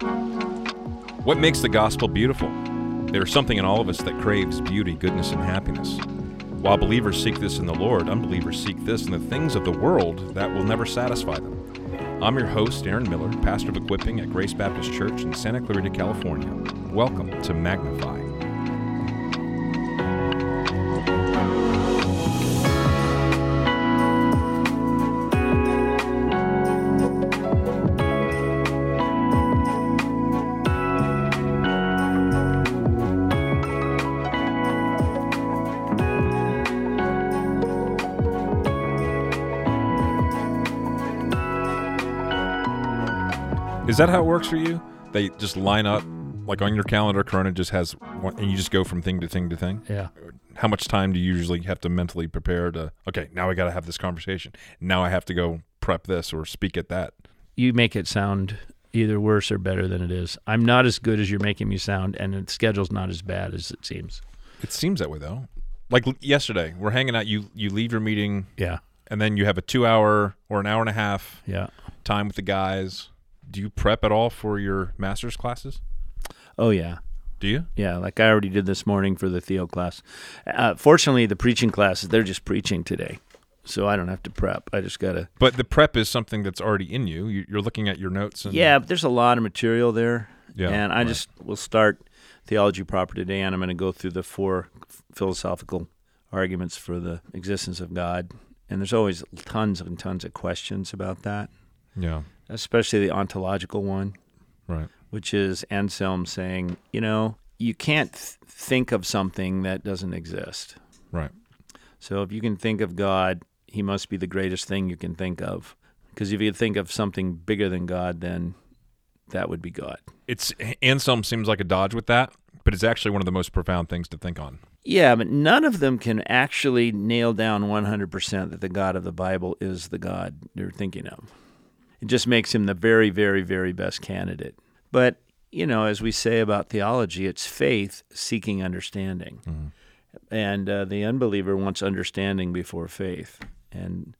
What makes the gospel beautiful? There is something in all of us that craves beauty, goodness, and happiness. While believers seek this in the Lord, unbelievers seek this in the things of the world that will never satisfy them. I'm your host, Aaron Miller, pastor of equipping at Grace Baptist Church in Santa Clarita, California. Welcome to Magnify. That how it works for you? They just line up, like on your calendar, Corona just has one, and you just go from thing to thing to thing? Yeah. How much time do you usually have to mentally prepare to, okay, now I got to have this conversation. Now I have to go prep this or speak at that? You make it sound either worse or better than it is. I'm not as good as you're making me sound, and the schedule's not as bad as it seems. It seems that way, though. Like l- yesterday, we're hanging out. You you leave your meeting, Yeah. and then you have a two hour or an hour and a half Yeah. time with the guys. Do you prep at all for your master's classes? Oh, yeah. Do you? Yeah. Like I already did this morning for the Theo class. Uh, fortunately, the preaching classes, they're just preaching today. So I don't have to prep. I just got to. But the prep is something that's already in you. You- You're looking at your notes and Yeah, but there's a lot of material there. Yeah, and I right. just will start theology proper today, and I'm going to go through the four philosophical arguments for the existence of God. And there's always tons and tons of questions about that, yeah, especially the ontological one, right. which is Anselm saying, you know, you can't th- think of something that doesn't exist. Right. So if you can think of God, he must be the greatest thing you can think of. Because if you think of something bigger than God, then that would be God. It's Anselm seems like a dodge with that, but it's actually one of the most profound things to think on. Yeah, but none of them can actually nail down 100% that the God of the Bible is the God you're thinking of. It just makes him the very, very, very best candidate. But, you know, as we say about theology, it's faith seeking understanding. And uh, the unbeliever wants understanding before faith. And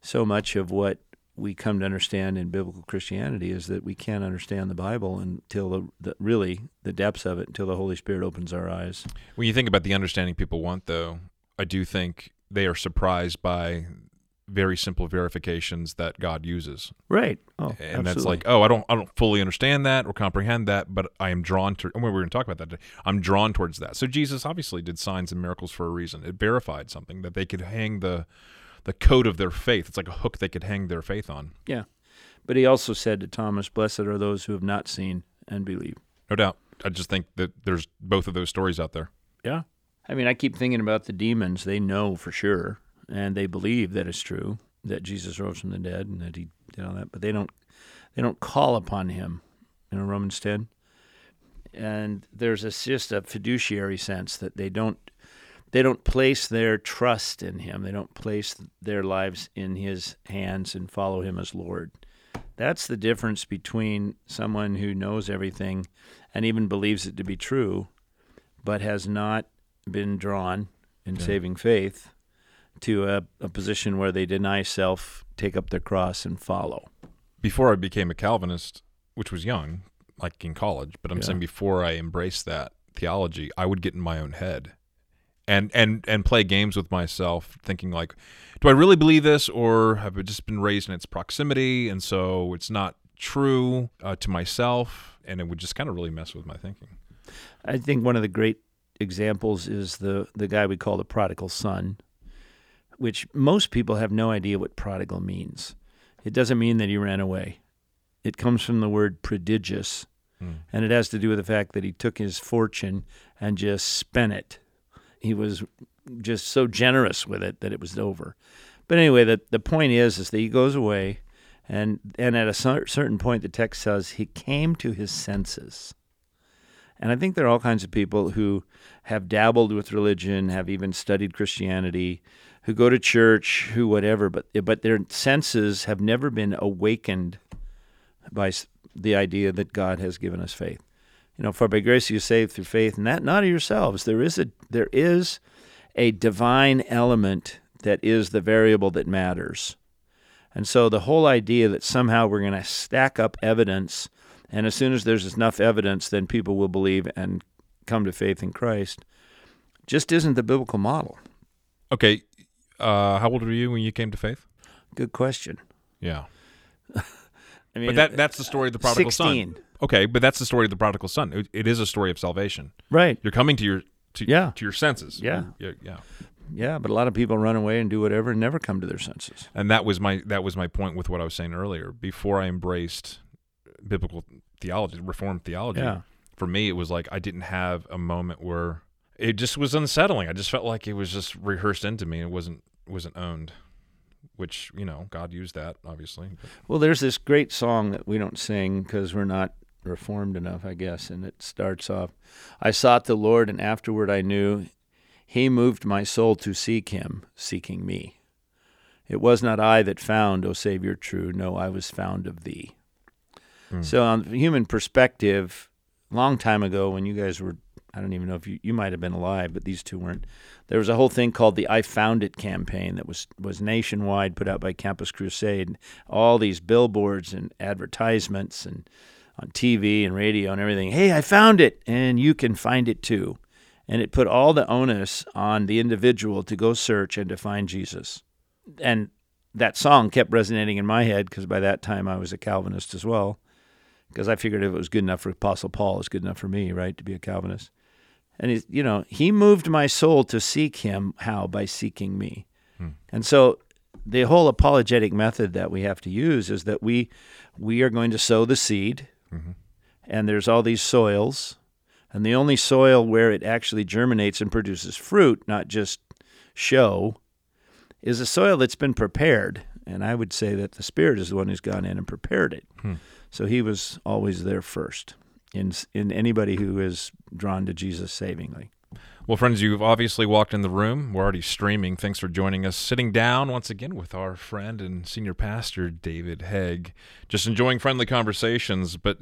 so much of what we come to understand in biblical Christianity is that we can't understand the Bible until the, the really the depths of it until the Holy Spirit opens our eyes. When you think about the understanding people want, though, I do think they are surprised by very simple verifications that God uses, Right. Oh, and that's like, oh, I don't, I don't fully understand that or comprehend that, but I am drawn to. And we were going to talk about that. Today. I'm drawn towards that. So Jesus obviously did signs and miracles for a reason. It verified something that they could hang the, the coat of their faith. It's like a hook they could hang their faith on. yeah. But he also said to Thomas, "Blessed are those who have not seen and believe." No doubt. I just think that there's both of those stories out there. Yeah. I mean, I keep thinking about the demons. They know for sure, and they believe that it's true that Jesus rose from the dead and that he did all that, but they don't. They don't call upon him. in Romans ten. And there's a, just a fiduciary sense that they don't. They don't place their trust in him. They don't place their lives in his hands and follow him as Lord. That's the difference between someone who knows everything and even believes it to be true, but has not been drawn in Yeah. saving faith to a, a position where they deny self, take up their cross, and follow. before I became a Calvinist, which was young, like in college, but I'm Yeah. saying before I embraced that theology, I would get in my own head and and and play games with myself, thinking like, do I really believe this, or have I just been raised in its proximity, and so it's not true uh, to myself, and it would just kind of really mess with my thinking. I think one of the great examples is the, the guy we call the prodigal son, which most people have no idea what prodigal means. It doesn't mean that he ran away. It comes from the word prodigious, Hmm. and it has to do with the fact that he took his fortune and just spent it. He was just so generous with it that it was over. But anyway, the the point is is that he goes away, and and at a certain point, the text says he came to his senses. And I think there are all kinds of people who have dabbled with religion, have even studied Christianity, who go to church, who whatever, but but their senses have never been awakened by the idea that God has given us faith. You know, for by grace you are saved through faith, and that not of yourselves. There is a there is a divine element that is the variable that matters. And so the whole idea that somehow we're going to stack up evidence And as soon as there's enough evidence, then people will believe and come to faith in Christ. Just isn't the biblical model. Okay, uh, how old were you when you came to faith? Good question. Yeah, I mean, but that that's the story of the prodigal 16. son. Okay, but that's the story of the prodigal son. It, it is a story of salvation. right. You're coming to your to, Yeah. to your senses. Yeah. yeah, yeah. Yeah, but a lot of people run away and do whatever and never come to their senses. And that was my that was my point with what I was saying earlier. Before I embraced biblical theology, reformed theology, Yeah. for me it was like I didn't have a moment where it just was unsettling. I just felt like it was just rehearsed into me. It wasn't wasn't owned, which you know God used that obviously. But Well, there's this great song that we don't sing because we're not reformed enough, I guess, and it starts off I sought the Lord, and afterward I knew he moved my soul to seek him, seeking me. It was not I that found, O Savior true, no, I was found of thee. Hmm. So, on the human perspective, long time ago when you guys were, I don't even know if you, you might have been alive, but these two weren't. There was a whole thing called the I Found It campaign that was, was nationwide, put out by Campus Crusade. All these billboards and advertisements and on TV and radio and everything. Hey, I found it, and you can find it too. And it put all the onus on the individual to go search and to find Jesus. And that song kept resonating in my head because by that time I was a Calvinist as well. Because I figured if it was good enough for Apostle Paul, it's good enough for me, right, to be a Calvinist. And he, you know, he moved my soul to seek him. How? By seeking me. Hmm. And so, the whole apologetic method that we have to use is that we we are going to sow the seed, mm-hmm. and there's all these soils, and the only soil where it actually germinates and produces fruit, not just show, is a soil that's been prepared. And I would say that the Spirit is the one who's gone in and prepared it. Hmm. So he was always there first in in anybody who is drawn to Jesus savingly. Well, friends, you've obviously walked in the room. We're already streaming. Thanks for joining us. Sitting down once again with our friend and senior pastor, David Hegg. Just enjoying friendly conversations. But,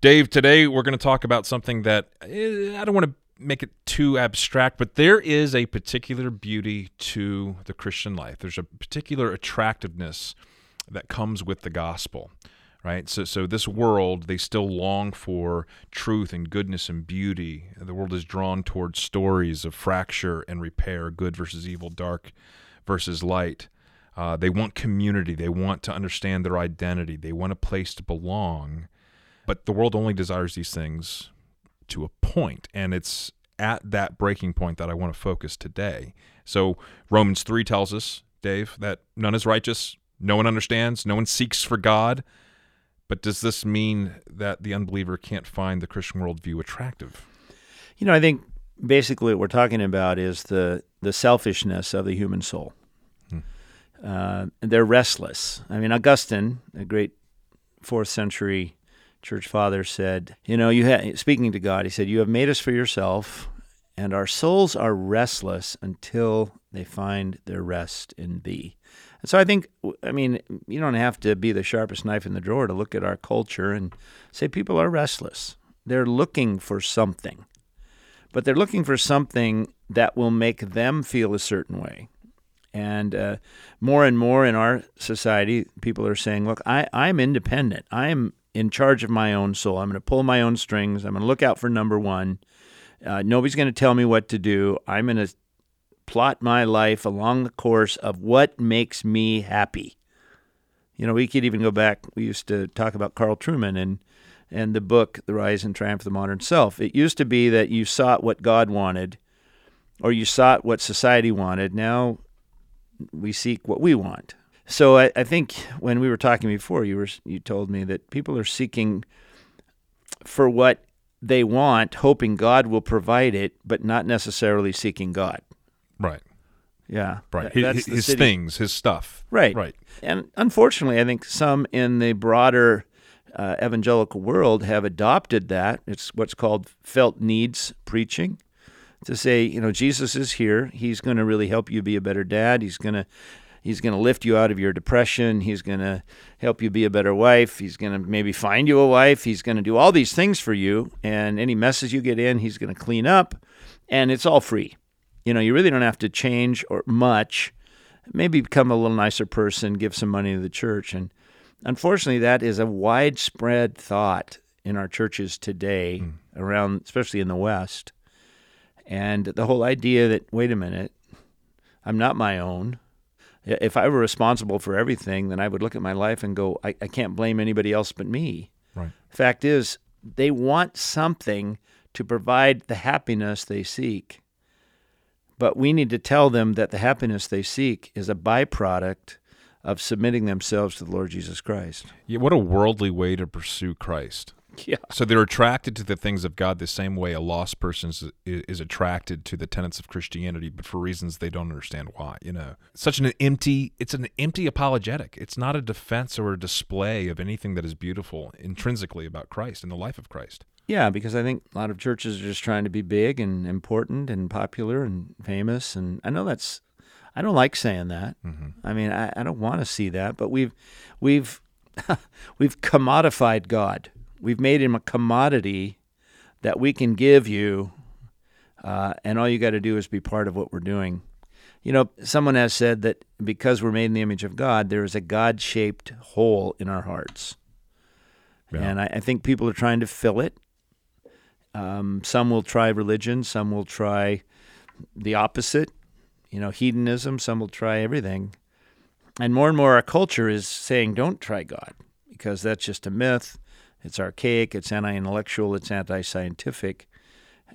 Dave, today we're going to talk about something that eh, I don't want to make it too abstract, but there is a particular beauty to the Christian life. There's a particular attractiveness that comes with the gospel right? So so this world they still long for truth and goodness and beauty. The world is drawn towards stories of fracture and repair good versus evil dark versus light. Uh, they want community. They want to understand their identity. They want a place to belong. But the world only desires these things to a point and it's at that breaking point that i want to focus today. So romans 3 tells us dave that none is righteous no one understands no one seeks for god but does this mean that the unbeliever can't find the Christian worldview attractive? You know, I think basically what we're talking about is the the selfishness of the human soul. Uh, they're restless. I mean, Augustine, a great fourth century church father, said, "You know, you ha- speaking to God, he said, you have made us for yourself, and our souls are restless until they find their rest in Thee." And so I think, I mean, you don't have to be the sharpest knife in the drawer to look at our culture and say people are restless. They're looking for something, but they're looking for something that will make them feel a certain way. And uh, more and more in our society, people are saying, look, I, I'm independent. I'm in charge of my own soul. I'm going to pull my own strings. I'm going to look out for number one. Uh, nobody's going to tell me what to do. I'm going to plot my life along the course of what makes me happy. You know, we could even go back. We used to talk about Carl Truman and and the book The Rise and Triumph of the Modern Self. It used to be that you sought what God wanted or you sought what society wanted. Now we seek what we want. So I, I think when we were talking before, you were you told me that people are seeking for what they want, hoping God will provide it, but not necessarily seeking God. Right. Yeah, Right. Th- His, his things, his stuff. Right. Right. And unfortunately, I think some in the broader uh, evangelical world have adopted that. It's what's called felt needs preaching to say, you know, Jesus is here. He's going to really help you be a better dad. He's going to he's going to lift you out of your depression. He's going to help you be a better wife. He's going to maybe find you a wife. He's going to do all these things for you. And any messes you get in, he's going to clean up. And it's all free. You know, you really don't have to change or much maybe become a little nicer person, give some money to the church. And unfortunately, that is a widespread thought in our churches today, hmm. around, especially in the West. And the whole idea that, wait a minute, I'm not my own. If I were responsible for everything, then I would look at my life and go, I, I can't blame anybody else but me. Right. Fact is, they want something to provide the happiness they seek. But we need to tell them that the happiness they seek is a byproduct of submitting themselves to the Lord Jesus Christ. Yeah, what a worldly way to pursue Christ. Yeah. So they're attracted to the things of God the same way a lost person is, is attracted to the tenets of Christianity, but for reasons they don't understand why. You know, such an empty. It's an empty apologetic. It's not a defense or a display of anything that is beautiful intrinsically about Christ and the life of Christ. Yeah, because I think a lot of churches are just trying to be big and important and popular and famous. And I know that's, I don't like saying that. I mean, I, I don't want to see that, but we've, we've, we've commodified God. We've made him a commodity that we can give you, uh, and all you got to do is be part of what we're doing. You know, someone has said that because we're made in the image of God, there is a God shaped hole in our hearts. Yeah. And I, I think people are trying to fill it. Um, some will try religion, some will try the opposite, you know, hedonism, some will try everything. And more and more our culture is saying, don't try God because that's just a myth. It's archaic, it's anti intellectual, it's anti scientific.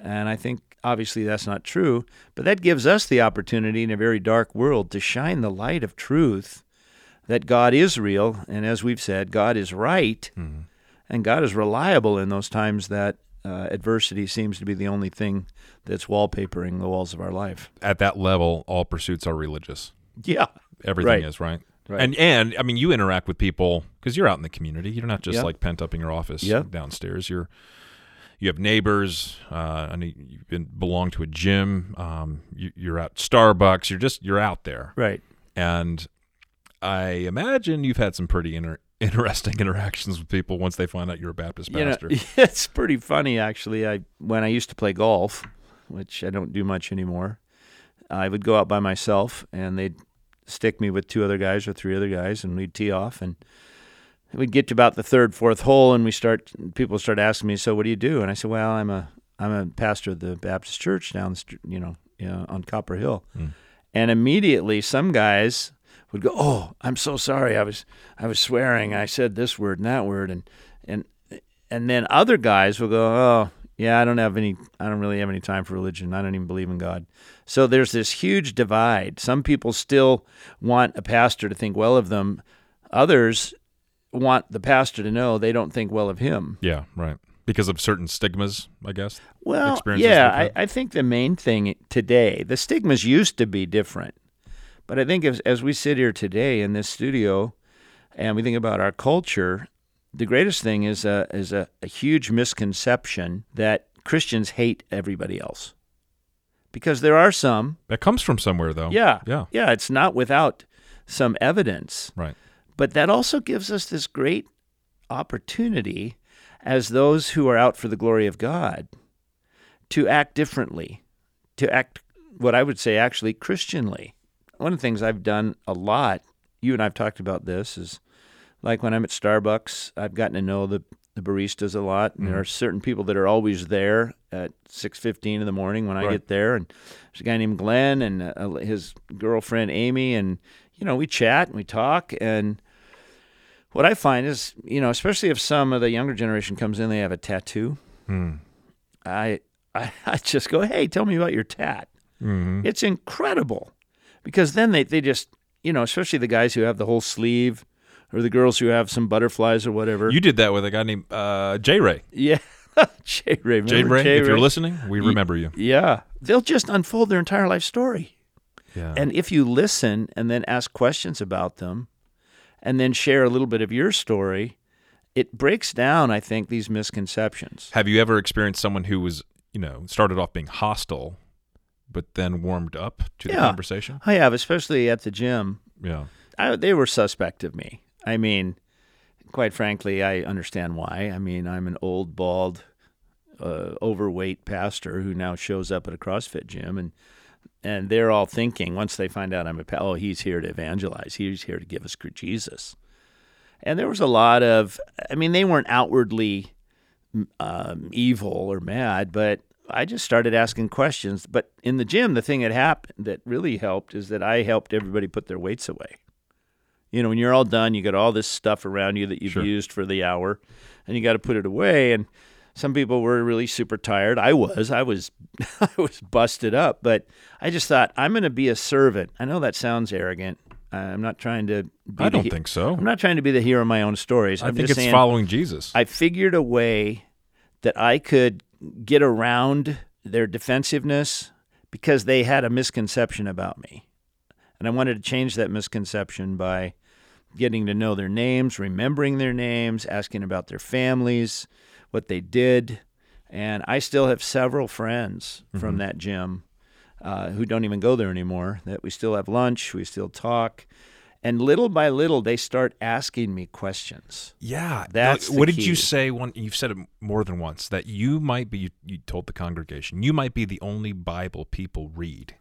And I think obviously that's not true, but that gives us the opportunity in a very dark world to shine the light of truth that God is real. And as we've said, God is right. And God is reliable in those times that uh, adversity seems to be the only thing that's wallpapering the walls of our life. At that level, all pursuits are religious. Yeah. Everything Right. is right. Right. And and I mean, you interact with people because you're out in the community. You're not just Yeah. like pent up in your office Yeah. downstairs. You're you have neighbors. Uh, I know you've been belong to a gym. Um, you, you're at Starbucks. You're just you're out there. Right. And I imagine you've had some pretty inter- interesting interactions with people once they find out you're a Baptist You know, pastor. it's pretty funny actually. I when I used to play golf, which I don't do much anymore, I would go out by myself and they'd stick me with two other guys or three other guys and we'd tee off and we'd get to about the third, fourth hole and we start people start asking me, "So what do you do?" And I said, "Well, I'm a I'm a pastor of the Baptist church down the street, you know, you know, on Copper Hill." Hmm. And immediately some guys would go, "Oh, I'm so sorry. I was I was swearing. I said this word and that word." And and and then other guys will go, "Oh, yeah, I don't have any I don't really have any time for religion. I don't even believe in God." So there's this huge divide. Some people still want a pastor to think well of them. Others want the pastor to know they don't think well of him. Yeah, right. Because of certain stigmas, I guess. Well, yeah, I. I think the main thing today, the stigmas used to be different. But I think as, as we sit here today in this studio and we think about our culture, the greatest thing is a, is a, a huge misconception that Christians hate everybody else. Because there are some, That comes from somewhere, though. yeah, Yeah. yeah, it's not without some evidence. Right. But that also gives us this great opportunity as those who are out for the glory of God to act differently, to act what I would say actually Christianly. One of the things I've done a lot, you and I've talked about this, is like when I'm at Starbucks, I've gotten to know the, the baristas a lot, and there are certain people that are always there at 6:15 in the morning when I Right. get there, and there's a guy named Glenn and uh, his girlfriend Amy, and you know we chat and we talk, and what I find is, you know, especially if some of the younger generation comes in, they have a tattoo. Hmm. I, I, I just go, hey, tell me about your tat. hmm It's incredible because then they, they just, you know, especially the guys who have the whole sleeve or the girls who have some butterflies or whatever. You did that with a guy named uh, J Ray. yeah. J Ray. J Ray, if you're listening, we remember you. Yeah. They'll just unfold their entire life story. Yeah. And if you listen and then ask questions about them and then share a little bit of your story, it breaks down, I think, these misconceptions. Have you ever experienced someone who was, you know, started off being hostile, but then warmed up to the conversation? I have, especially at the gym. Yeah. I, they were suspect of me. I mean, quite frankly, I understand why. I mean, I'm an old, bald, uh, overweight pastor who now shows up at a CrossFit gym, and and they're all thinking once they find out I'm a oh he's here to evangelize, he's here to give us Jesus. And there was a lot of, I mean, they weren't outwardly um, evil or mad, but I just started asking questions. But in the gym, the thing that happened that really helped is that I helped everybody put their weights away. You know, when you're all done, you got all this stuff around you that you've Sure. used for the hour, and you got to put it away. And some people were really super tired. I was. I was. I was busted up. But I just thought I'm going to be a servant. I know that sounds arrogant. I'm not trying to. Be I don't he- think so. I'm not trying to be the hero of my own stories. I I'm think it's saying following Jesus. I figured a way that I could get around their defensiveness because they had a misconception about me. And I wanted to change that misconception by getting to know their names, remembering their names, asking about their families, what they did. And I still have several friends from that gym uh, who don't even go there anymore that we still have lunch, we still talk. And little by little, they start asking me questions. Yeah, That's What did you say? One, you've said it more than once that you might be. You, told the congregation you might be the only Bible people read.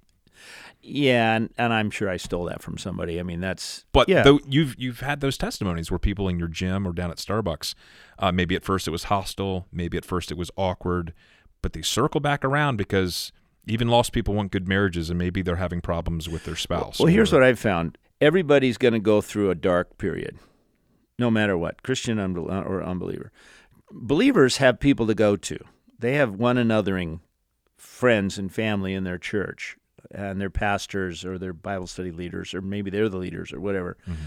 Yeah, and, and I'm sure I stole that from somebody. I mean, that's But yeah, though you've you've had those testimonies where people in your gym or down at Starbucks, uh, maybe at first it was hostile, maybe at first it was awkward, but they circle back around because even lost people want good marriages, and maybe they're having problems with their spouse. Well, here's or- what I've found: everybody's going to go through a dark period, no matter what, Christian uh, or unbeliever. Believers have people to go to. They have one anothering friends and family in their church, and their pastors or their Bible study leaders, or maybe they're the leaders or whatever. Mm-hmm.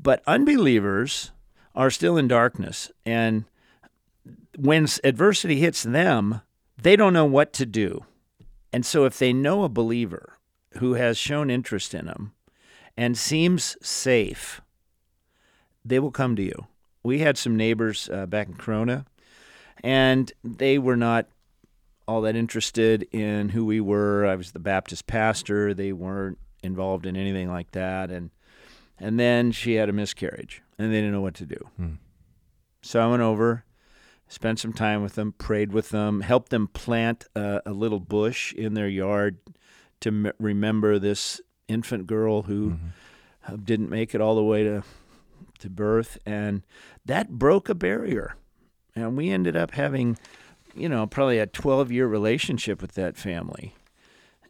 But unbelievers are still in darkness, and when adversity hits them, they don't know what to do. And so, if they know a believer who has shown interest in them and seems safe, they will come to you. We had some neighbors uh, back in Corona, and they were not all that interested in who we were. I was the Baptist pastor. They weren't involved in anything like that, and and then she had a miscarriage, and they didn't know what to do. Hmm. So I went over, spent some time with them, prayed with them, helped them plant a, a little bush in their yard to m- remember this infant girl who uh, didn't make it all the way to to birth, and that broke a barrier, and we ended up having, you know, probably a twelve year relationship with that family.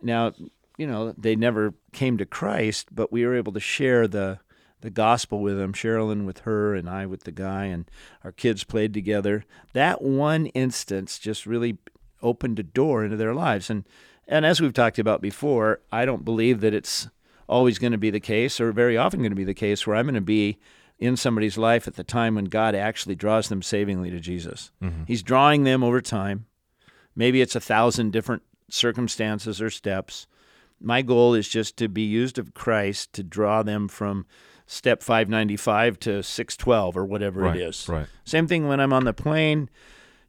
Now, you know, they never came to Christ, but we were able to share the the gospel with them, Sherilyn with her and I with the guy, and our kids played together. That one instance just really opened a door into their lives. And and as we've talked about before, I don't believe that it's always going to be the case or very often going to be the case where I'm going to be in somebody's life at the time when God actually draws them savingly to Jesus. Mm-hmm. He's drawing them over time. Maybe it's a thousand different circumstances or steps. My goal is just to be used of Christ to draw them from step 595 to 612 or whatever right, it is. right. Same thing when I'm on the plane,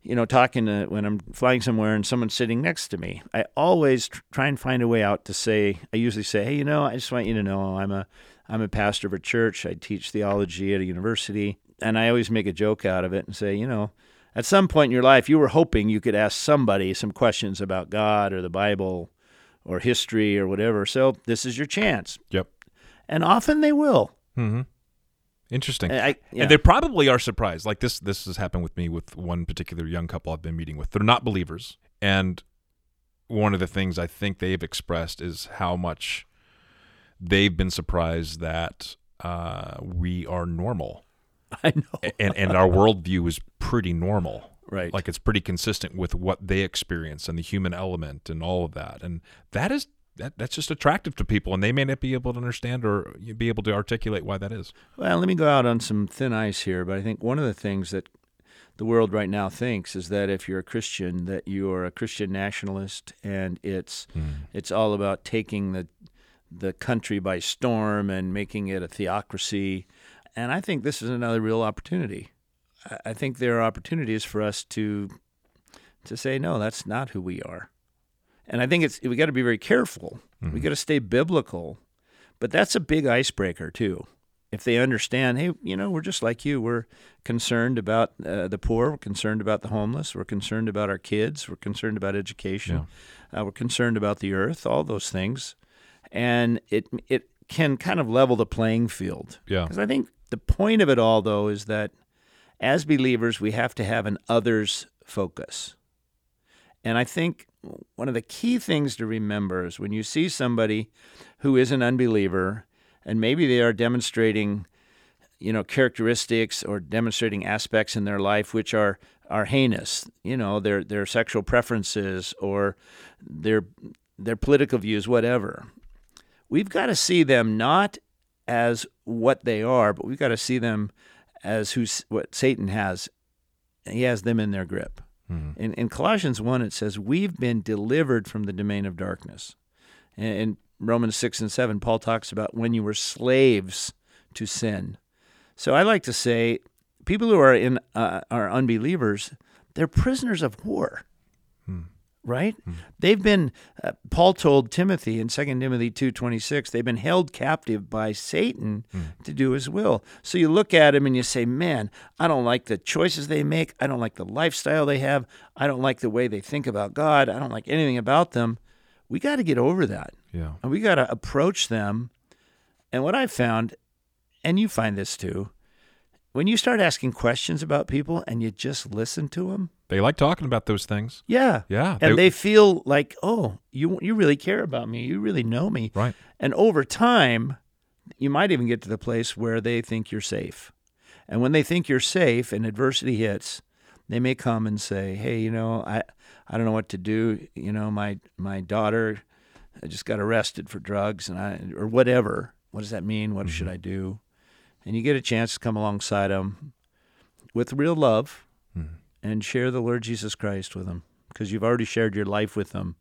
you know, talking to when I'm flying somewhere and someone's sitting next to me. I always tr- try and find a way out to say. I usually say, "Hey, you know, I just want you to know I'm a I'm a pastor of a church. I teach theology at a university." And I always make a joke out of it and say, "You know, at some point in your life, you were hoping you could ask somebody some questions about God or the Bible or history or whatever. So this is your chance." Yep. And often they will. Mm-hmm. Interesting. I, I- yeah. And they probably are surprised. Like this, this has happened with me with one particular young couple I've been meeting with. They're not believers, and one of the things I think they've expressed is how much they've been surprised that uh, we are normal, I know. and and our worldview is pretty normal. Right. Like it's pretty consistent with what they experience and the human element and all of that, and that is. That, that's just attractive to people, and they may not be able to understand or be able to articulate why that is. Well, let me go out on some thin ice here, but I think one of the things that the world right now thinks is that if you're a Christian, that you are a Christian nationalist, and it's hmm. it's all about taking the the country by storm and making it a theocracy. And I think this is another real opportunity. I- I think there are opportunities for us to to say no, that's not who we are. And I think it's we got to be very careful. We got to stay biblical, but that's a big icebreaker too. If they understand, hey, you know, we're just like you. We're concerned about uh, the poor. We're concerned about the homeless. We're concerned about our kids. We're concerned about education. Uh, we're concerned about the earth. All those things, and it it can kind of level the playing field. Yeah. Because I think the point of it all, though, is that as believers, we have to have an others focus. And I think one of the key things to remember is when you see somebody who is an unbeliever and maybe they are demonstrating you know characteristics or demonstrating aspects in their life which are are heinous you know their their sexual preferences or their their political views whatever. We've got to see them not as what they are but we've got to see them as who what Satan has he has them in their grip Mhm. in, in Colossians 1, it says, We've been delivered from the domain of darkness. In, in Romans 6 and 7, Paul talks about when you were slaves to sin. So I like to say, people who are in uh, are unbelievers, they're prisoners of war. Right? They've been uh, Paul told Timothy in 2 Timothy 2:26, they've been held captive by Satan to do his will. So you look at them and you say, "Man, I don't like the choices they make. I don't like the lifestyle they have. I don't like the way they think about God. I don't like anything about them." We got to get over that. Yeah. And we got to approach them. And what I found, and you find this too, when you start asking questions about people and you just listen to them, They like talking about those things. yeah, Yeah. and they feel like, oh, you you really care about me, you really know me, right. and over time, you might even get to the place where they think you're safe, and when they think you're safe and adversity hits, they may come and say, hey, you know, I I don't know what to do, you know, my my daughter I just got arrested for drugs and I or whatever. What does that mean? What should mm-hmm. I do? And you get a chance to come alongside them with real love and share the Lord Jesus Christ with them because you've already shared your life with them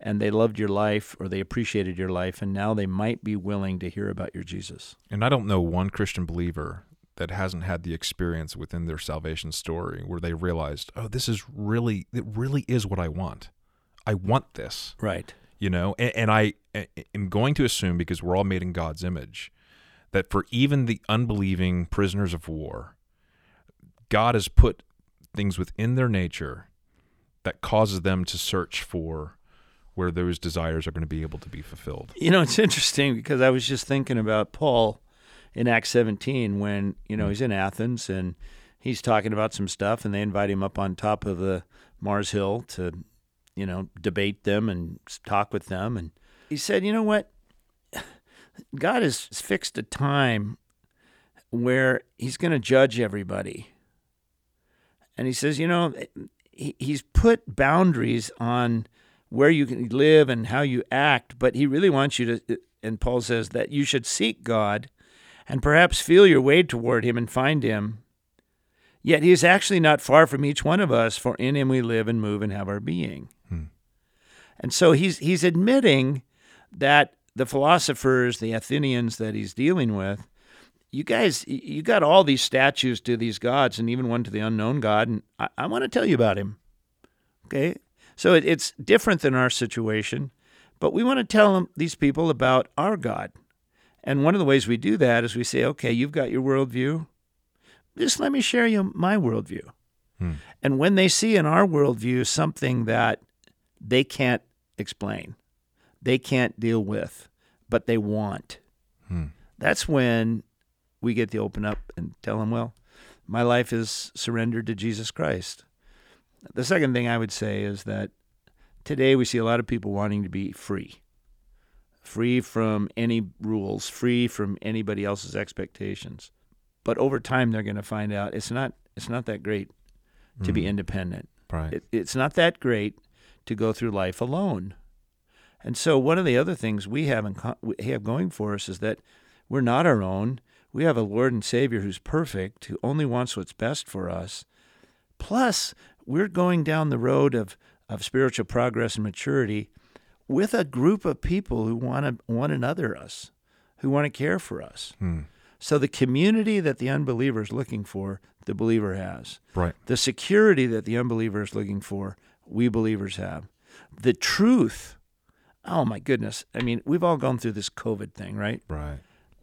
and they loved your life or they appreciated your life and now they might be willing to hear about your Jesus. And I don't know one Christian believer that hasn't had the experience within their salvation story where they realized, oh, this is really, it really is what I want. I want this, Right. you know? And, and I I am going to assume, because we're all made in God's image, that for even the unbelieving prisoners of war, God has put things within their nature that causes them to search for where those desires are going to be able to be fulfilled. You know, it's interesting because I was just thinking about Paul in Acts 17 when, you know, hmm. he's in Athens and he's talking about some stuff and they invite him up on top of the Mars Hill to, you know, debate them and talk with them. And he said, you know what? God has fixed a time where he's going to judge everybody. And he says, you know, he, he's put boundaries on where you can live and how you act, but he really wants you to, and Paul says that you should seek God and perhaps feel your way toward him and find him. Yet he is actually not far from each one of us, for in him we live and move and have our being. Hmm. And so he's he's admitting that the philosophers, the Athenians that he's dealing with, you guys, you got all these statues to these gods, and even one to the unknown God, and I, I want to tell you about him. Okay, so it, it's different than our situation, but we want to tell them, these people about our God. And one of the ways we do that is we say, okay, you've got your worldview. Just let me share you my worldview. Hmm. And when they see in our worldview something that they can't explain, they can't deal with, but they want, hmm. that's when we get to open up and tell them, well, my life is surrendered to Jesus Christ. The second thing I would say is that today we see a lot of people wanting to be free free from any rules, free from anybody else's expectations. But over time, they're going to find out it's not it's not that great to be mm. independent. Right. It, it's not that great to go through life alone. And so, one of the other things we have in, co- we have going for us is that we're not our own. We have a Lord and Savior who's perfect, who only wants what's best for us. Plus, we're going down the road of, of spiritual progress and maturity with a group of people who want to one another us, who want to care for us. Hmm. So the community that the unbeliever is looking for, the believer has. Right. The security that the unbeliever is looking for, we believers have. The truth, oh my goodness. I mean, we've all gone through this COVID thing, right? Right.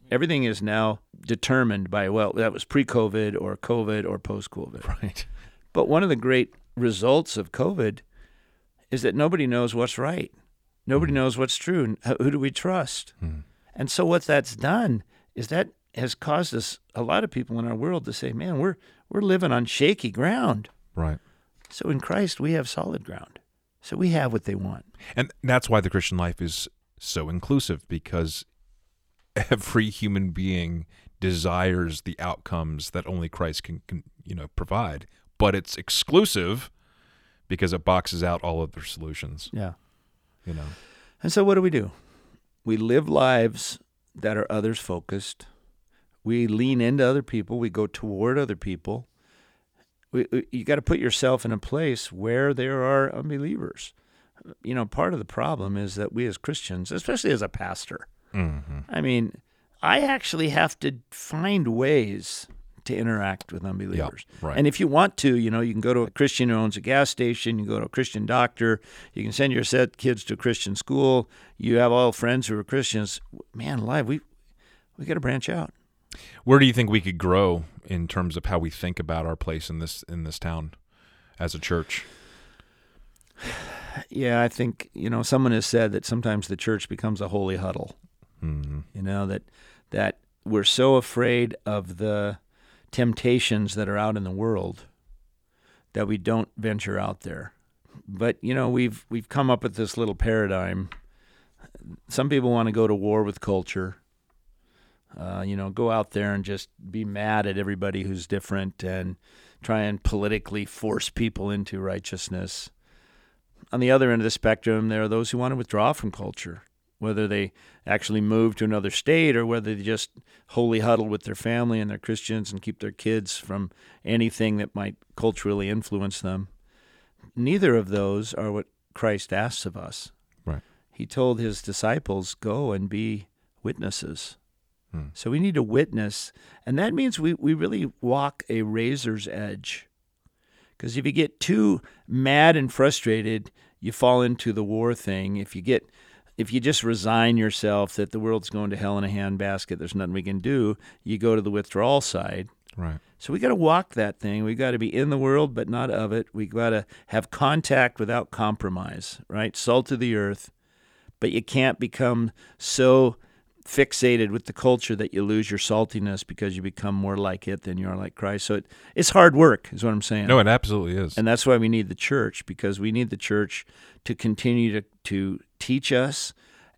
Everything is now determined by, well, that was pre COVID or COVID or post COVID. Right. But one of the great results of COVID is that nobody knows what's right. Nobody hmm. knows what's true. Who who do we trust? Hmm. And so what that's done is that has caused us a lot of people in our world to say, "Man, we're we're living on shaky ground." Right. So in Christ, we have solid ground. So we have what they want. And that's why the Christian life is so inclusive because every human being desires the outcomes that only Christ can, can you know provide, but it's exclusive because it boxes out all other solutions, Yeah. you know. And so what do we do? We live lives that are others focused. We lean into other people. We go toward other people. We, we- you got to put yourself in a place where there are unbelievers. You know, part of the problem is that we as Christians, especially as a pastor, Mm-hmm. I mean, I actually have to find ways to interact with unbelievers. right. And if you want to, you know, you can go to a Christian who owns a gas station, you can go to a Christian doctor, you can send your set kids to a Christian school, you have all friends who are Christians. Man, live, we we got to branch out. Where do you think we could grow in terms of how we think about our place in this in this town as a church? Yeah, I think, you know, someone has said that sometimes the church becomes a holy huddle. Mm-hmm. You know, that that we're so afraid of the temptations that are out in the world that we don't venture out there. But, you know, we've we've come up with this little paradigm. Some people want to go to war with culture. Uh, you know, go out there and just be mad at everybody who's different and try and politically force people into righteousness. On the other end of the spectrum, there are those who want to withdraw from culture, whether they actually move to another state or whether they just holy huddle with their family and their Christians and keep their kids from anything that might culturally influence them. Neither of those are what Christ asks of us. Right. He told his disciples, Go and be witnesses. Hmm. So we need to witness, and that means we, we really walk a razor's edge. Because if you get too mad and frustrated, you fall into the war thing. If you get if you just resign yourself that the world's going to hell in a handbasket, there's nothing we can do, you go to the withdrawal side. Right. So we got to walk that thing. We got to be in the world, but not of it. We got to have contact without compromise, right? Salt of the earth, but you can't become so fixated with the culture that you lose your saltiness because you become more like it than you are like Christ. So it, it's hard work, is what I'm saying. No, it absolutely is. And that's why we need the church because we need the church to continue to, to teach us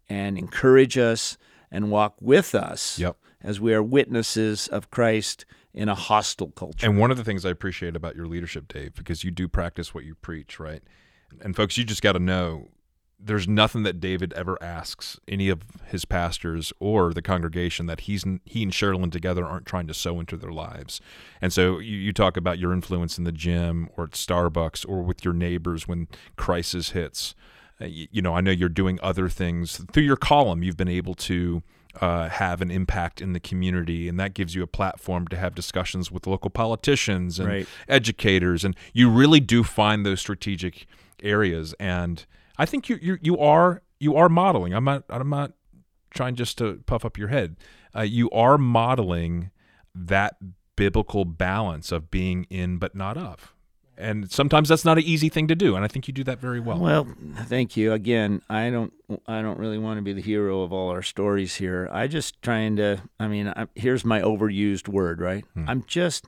and encourage us and walk with us Yep. as we are witnesses of Christ in a hostile culture. And one of the things I appreciate about your leadership, Dave, because you do practice what you preach, right? And folks, you just got to know there's nothing that David ever asks any of his pastors or the congregation that he's he and Sherilyn together aren't trying to sow into their lives. And so you, you talk about your influence in the gym or at Starbucks or with your neighbors when crisis hits. Uh, you, you know, I know you're doing other things through your column. You've been able to uh, have an impact in the community, and that gives you a platform to have discussions with local politicians and Right. educators, and you really do find those strategic areas. And I think you you you are you are modeling. I'm not I'm not trying just to puff up your head. Uh, you are modeling that biblical balance of being in but not of. And sometimes that's not an easy thing to do, and I think you do that very well. Well, thank you again. I don't. I don't really want to be the hero of all our stories here. I just trying to. I mean, I, here's my overused word, right? I'm just.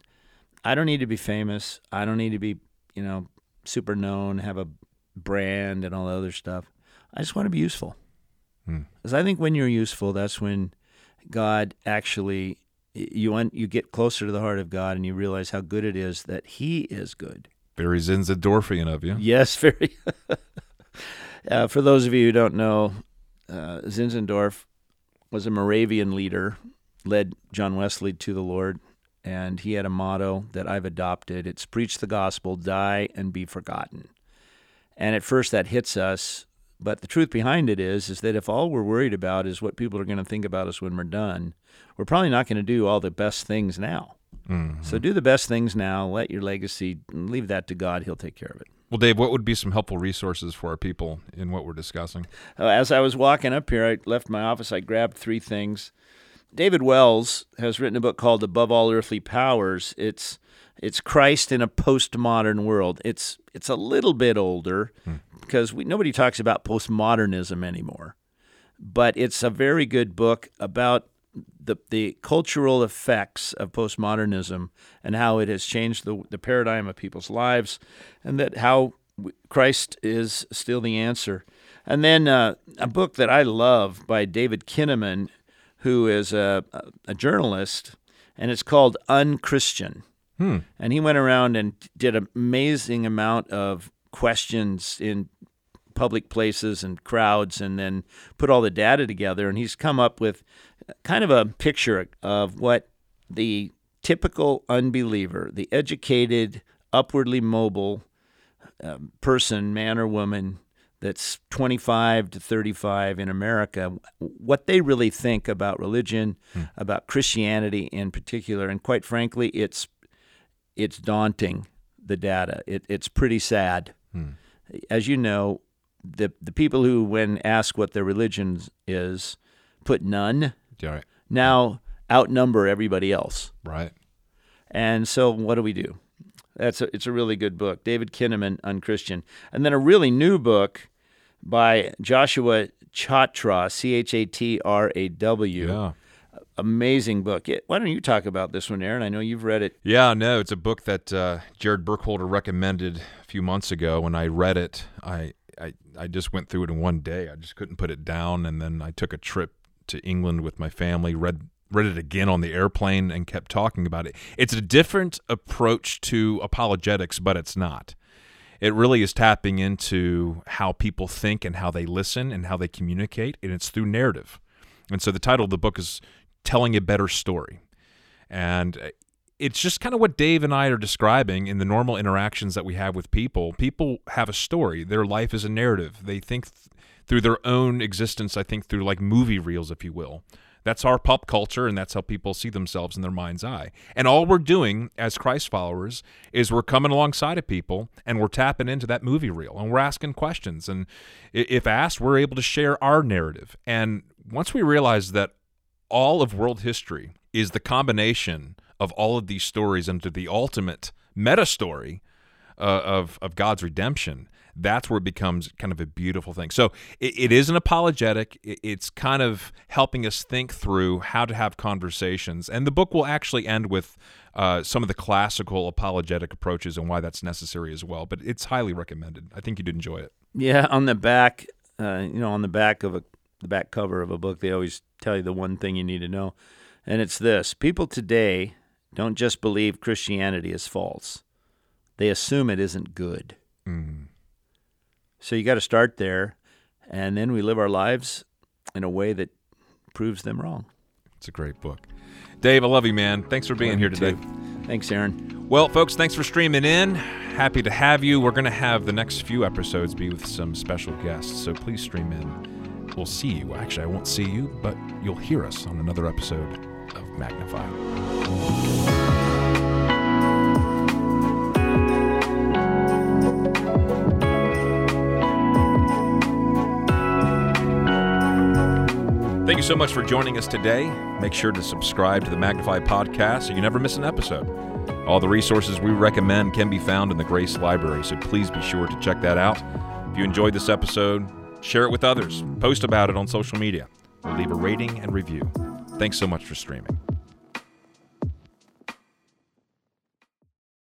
I don't need to be famous. I don't need to be, you know, super known, have a brand and all the other stuff. I just want to be useful. Hmm. Because I think when you're useful, that's when God actually you want you get closer to the heart of God and you realize how good it is that He is good. Very Zinzendorfian of you. Yes, very. uh, for those of you who don't know, uh, Zinzendorf was a Moravian leader, led John Wesley to the Lord, and he had a motto that I've adopted. It's preach the gospel, die and be forgotten. And at first that hits us, but the truth behind it is is that if all we're worried about is what people are going to think about us when we're done, we're probably not going to do all the best things now. Mhm. So do the best things now, let your legacy leave that to God, he'll take care of it. Well, Dave, what would be some helpful resources for our people in what we're discussing? Uh, as I was walking up here, I left my office. I grabbed three things. David Wells has written a book called "Above All Earthly Powers." It's it's Christ in a postmodern world. It's it's a little bit older because we, nobody talks about postmodernism anymore, but it's a very good book about the the cultural effects of postmodernism and how it has changed the the paradigm of people's lives, and that how Christ is still the answer. And then uh, a book that I love by David Kinnaman, who is a, a journalist, and it's called Unchristian. Hmm. And he went around and did an amazing amount of questions in public places and crowds and then put all the data together. And he's come up with kind of a picture of what the typical unbeliever, the educated, upwardly mobile um, person, man or woman, that's 25 to 35 in America, what they really think about religion, hmm. about Christianity in particular, and quite frankly, it's it's daunting. The data, it, it's pretty sad. Hmm. As you know, the the people who, when asked what their religion is, put none. Right. Now outnumber everybody else. Right. And so, what do we do? That's a, it's a really good book, David Kinnaman, Unchristian, and then a really new book by Joshua Chatraw, C H A T R A W. Yeah. Amazing book. It, Why don't you talk about this one, Aaron? I know you've read it. Yeah, no, it's a book that uh, Jared Burkholder recommended a few months ago. When I read it, I, I I just went through it in one day. I just couldn't put it down, and then I took a trip to England with my family. read read it again on the airplane and kept talking about it. It's a different approach to apologetics, but it's not. It really is tapping into how people think and how they listen and how they communicate, and it's through narrative. And so the title of the book is Telling a Better Story. And uh, it's just kind of what Dave and I are describing in the normal interactions that we have with people. People have a story, their life is a narrative. They think th- through their own existence, I think through like movie reels, if you will. That's our pop culture, and that's how people see themselves in their mind's eye. And all we're doing as Christ followers is we're coming alongside of people and we're tapping into that movie reel and we're asking questions. And if asked, we're able to share our narrative. And once we realize that all of world history is the combination of all of these stories into the ultimate meta story uh, of, of God's redemption, that's where it becomes kind of a beautiful thing. So it, it is an apologetic. It, it's kind of helping us think through how to have conversations. And the book will actually end with uh, some of the classical apologetic approaches and why that's necessary as well. But it's highly recommended. I think you'd enjoy it. Yeah, on the back, uh, you know, on the back of a the back cover of a book, they always tell you the one thing you need to know, and it's this: people today don't just believe Christianity is false; they assume it isn't good. Mm. So you got to start there, and then we live our lives in a way that proves them wrong. It's a great book. Dave, I love you, man. Thanks for being here today. Too. Thanks, Aaron. Well, folks, thanks for streaming in. Happy to have you. We're going to have the next few episodes be with some special guests, so please stream in. We'll see you. Actually, I won't see you, but you'll hear us on another episode of Magnify. Thank you so much for joining us today. Make sure to subscribe to the Magnify podcast so you never miss an episode. All the resources we recommend can be found in the Grace Library, so please be sure to check that out. If you enjoyed this episode, share it with others, post about it on social media, or leave a rating and review. Thanks so much for streaming.